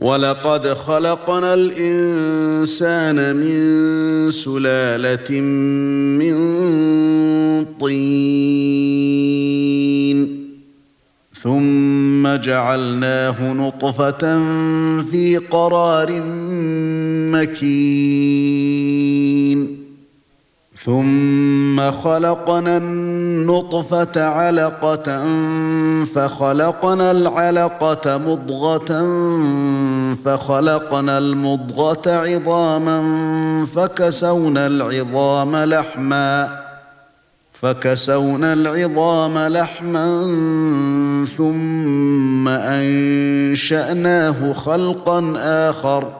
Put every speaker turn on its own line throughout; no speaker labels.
ولقد خلقنا الانسان من سلاله من طين ثم جعلناه نطفه في قرار مكين ثم خلقنا النطفة علقة فخلقنا العلقة مضغة فخلقنا المضغة عظاما فكسونا العظام لحما فكسونا العظام لحما ثم أنشأناه خلقا آخر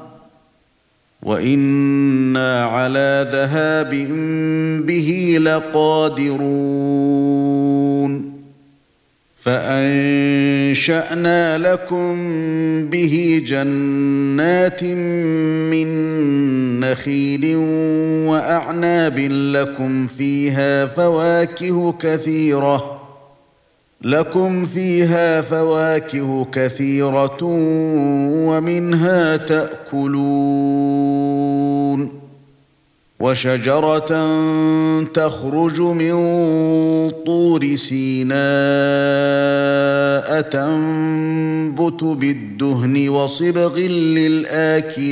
وأنا على ذهاب به لقادرون فانشانا لكم به جنات من نخيل واعناب لكم فيها فواكه كثيره لكم فيها فواكه كثيرة ومنها تأكلون وشجرة تخرج من طور سيناء تنبت بالدهن وصبغ للآكلين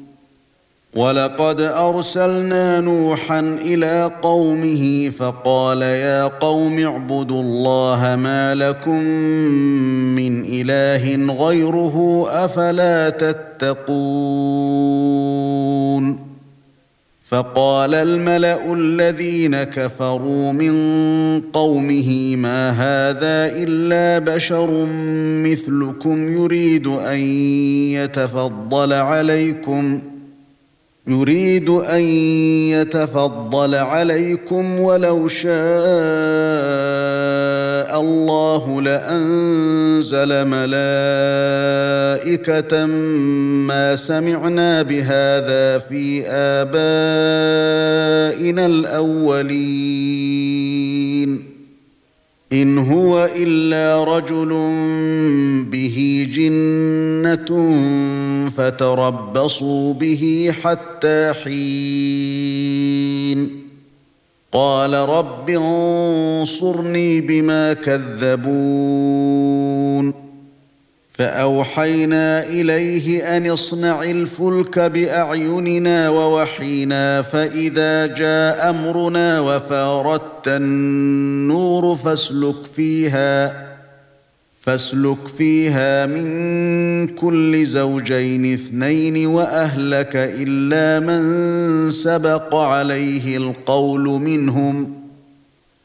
ولقد أرسلنا نوحا إلى قومه فقال يا قوم اعبدوا الله ما لكم من إله غيره أفلا تتقون؟ فقال الملأ الذين كفروا من قومه ما هذا إلا بشر مثلكم يريد أن يتفضل عليكم يريد أن يتفضل عليكم ولو شاء الله لأنزل ملائكة ما سمعنا بهذا في آبائنا الأولين. إن هو إلا رجل به جنة فتربصوا به حتى حين. قال رب انصرني بما كذبون. فأوحينا إليه أن اصنع الفلك بأعيننا ووحينا فإذا جاء أمرنا وفاردت النور فاسلك فيها فاسلك فيها من كل زوجين اثنين وأهلك إلا من سبق عليه القول منهم.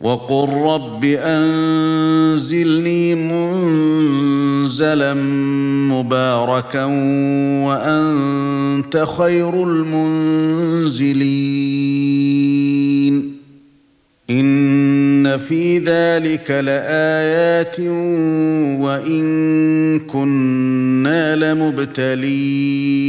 وقل رب أنزلني منزلا مباركا وأنت خير المنزلين. إن في ذلك لآيات وإن كنا لمبتلين.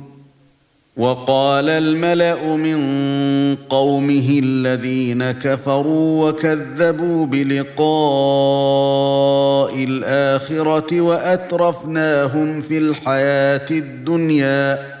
وقال الملأ من قومه الذين كفروا وكذبوا بلقاء الآخرة وأترفناهم في الحياة الدنيا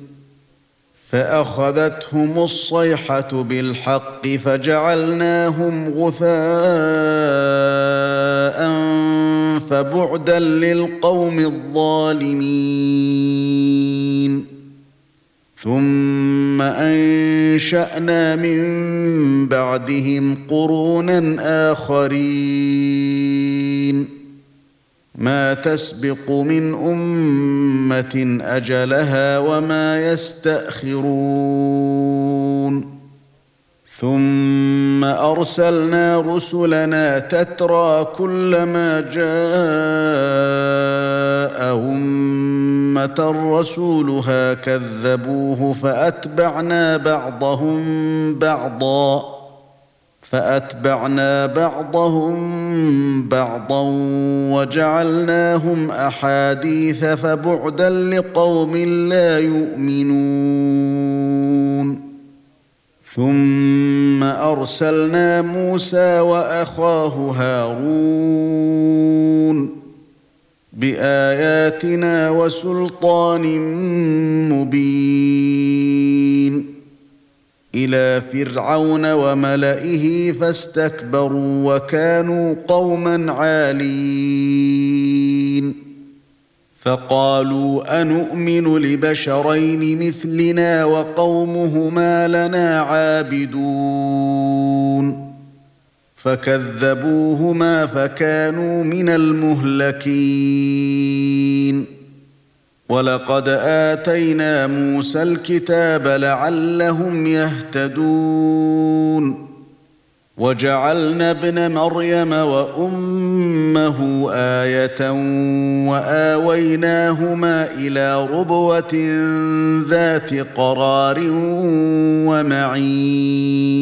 فأخذتهم الصيحة بالحق فجعلناهم غثاء فبعدا للقوم الظالمين. ثم أنشأنا من بعدهم قرونا آخرين. ما تسبق من أمة أجلها وما يستأخرون. ثم أرسلنا رسلنا تترى كلما جاء أمة رسولها كذبوه فأتبعنا بعضهم بعضا. فأتبعنا بعضهم بعضا وجعلناهم أحاديث فبعدا لقوم لا يؤمنون. ثم أرسلنا موسى وأخاه هارون بآياتنا وسلطان مبين. إلى فرعون وملئه فاستكبروا وكانوا قوما عالين. فقالوا انومن لبشرين مثلنا وقومهما لنا عابدون. فكذبوهما فكانوا من المهلكين. ولقد آتينا موسى الكتاب لعلهم يهتدون. وجعلنا ابن مريم وأمه آية وآويناهما إلى ربوة ذات قرار ومعين.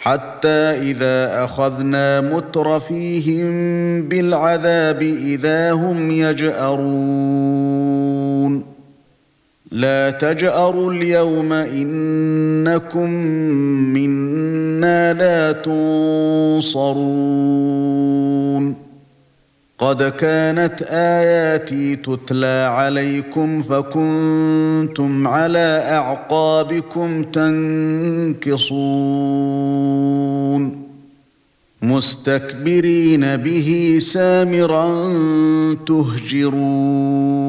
حتى إذا أخذنا مترفيهم بالعذاب إذا هم يجأرون. لا تجأروا اليوم إنكم منا لا تنصرون. قد كانت آياتي تتلى عليكم فكنتم على أعقابكم تنكصون مستكبرين به سامرا تهجرون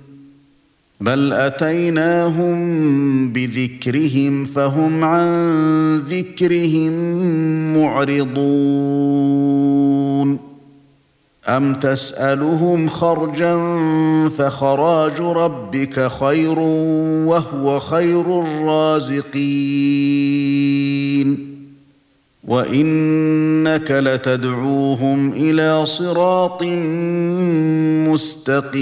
بل أتيناهم بذكرهم فهم عن ذكرهم معرضون. أم تسألهم خرجا فخراج ربك خير وهو خير الرازقين. وإنك لتدعوهم إلى صراط مستقيم.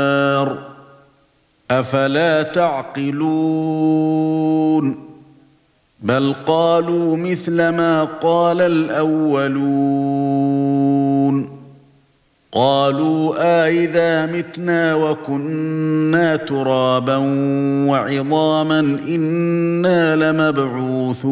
أفلا تعقلون بل قالوا مثل ما قال الأولون قالوا آئذا متنا وكنا ترابا وعظاما إنا لمبعوثون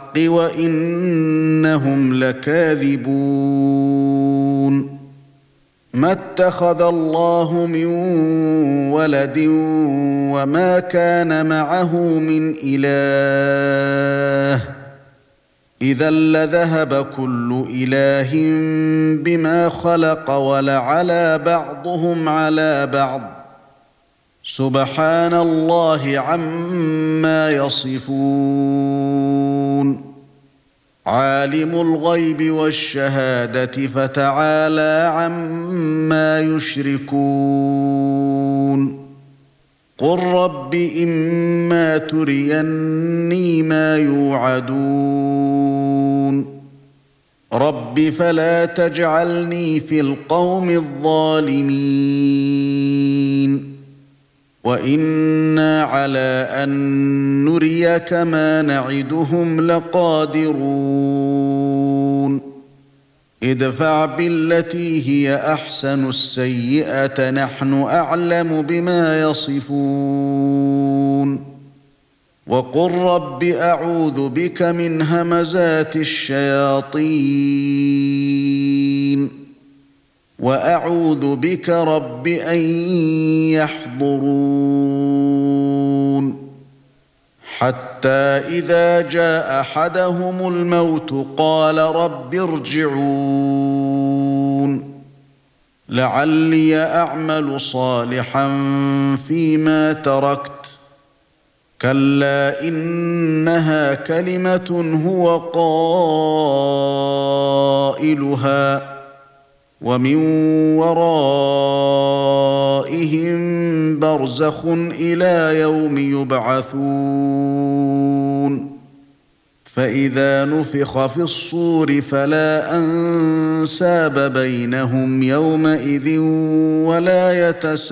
وإنهم لكاذبون. ما اتخذ الله من ولد وما كان معه من إله. إذا لذهب كل إله بما خلق ولعلى بعضهم على بعض. سبحان الله عما يصفون. عالم الغيب والشهادة فتعالى عما يشركون. قل رب إما تريني ما يوعدون. رب فلا تجعلني في القوم الظالمين. وأنا على ان نريك ما نعدهم لقادرون ادفع بالتي هي احسن السيئه نحن اعلم بما يصفون وقل رب اعوذ بك من همزات الشياطين وأعوذ بك رب أن يحضرون. حتى إذا جاء أحدهم الموت قال رب ارجعون. لعلي أعمل صالحا فيما تركت. كلا إنها كلمة هو قائلها. ومن ورائهم برزخ إلى يوم يبعثون. فإذا نفخ في الصور فلا أنساب بينهم يومئذ ولا يتساءلون.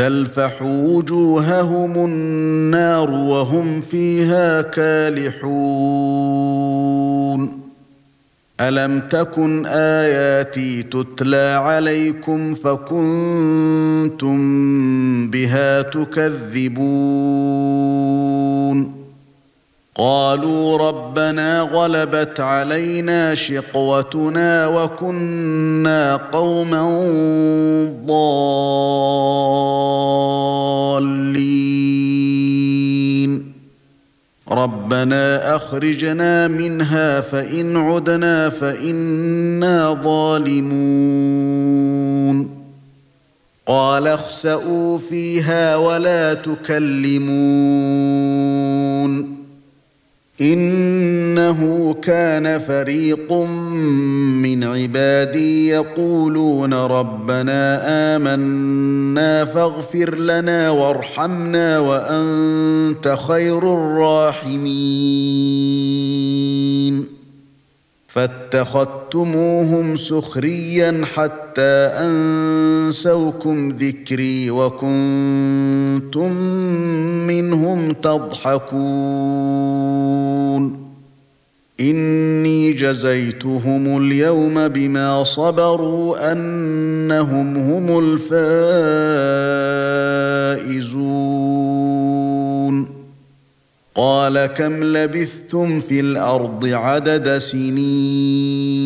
تلفح وجوههم النار وهم فيها كالحون. ألم تكن آياتي تتلى عليكم فكنتم بها تكذبون؟ قالوا ربنا غلبت علينا شقوتنا وكنا قوما ضالين. ربنا أخرجنا منها فإن عدنا فإنا ظالمون. قال اخسئوا فيها ولا تكلمون. إنه كان فريق من عبادي يقولون ربنا آمنا فاغفر لنا وارحمنا وأنت خير الراحمين. فاتخذتموهم سخريا حتى أنسوكم ذكري وكنتم منهم تضحكون. إني جزيتهم اليوم بما صبروا أنهم هم الفائزون. قال كم لبثتم في الأرض عدد سنين؟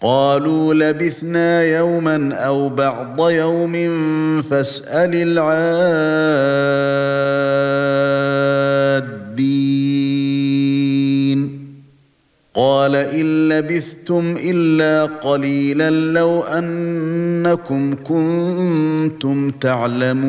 قالوا لبثنا يوما أو بعض يوم فاسأل العادين. قال إن لبثتم إلا قليلا لو أنكم كنتم تعلمون.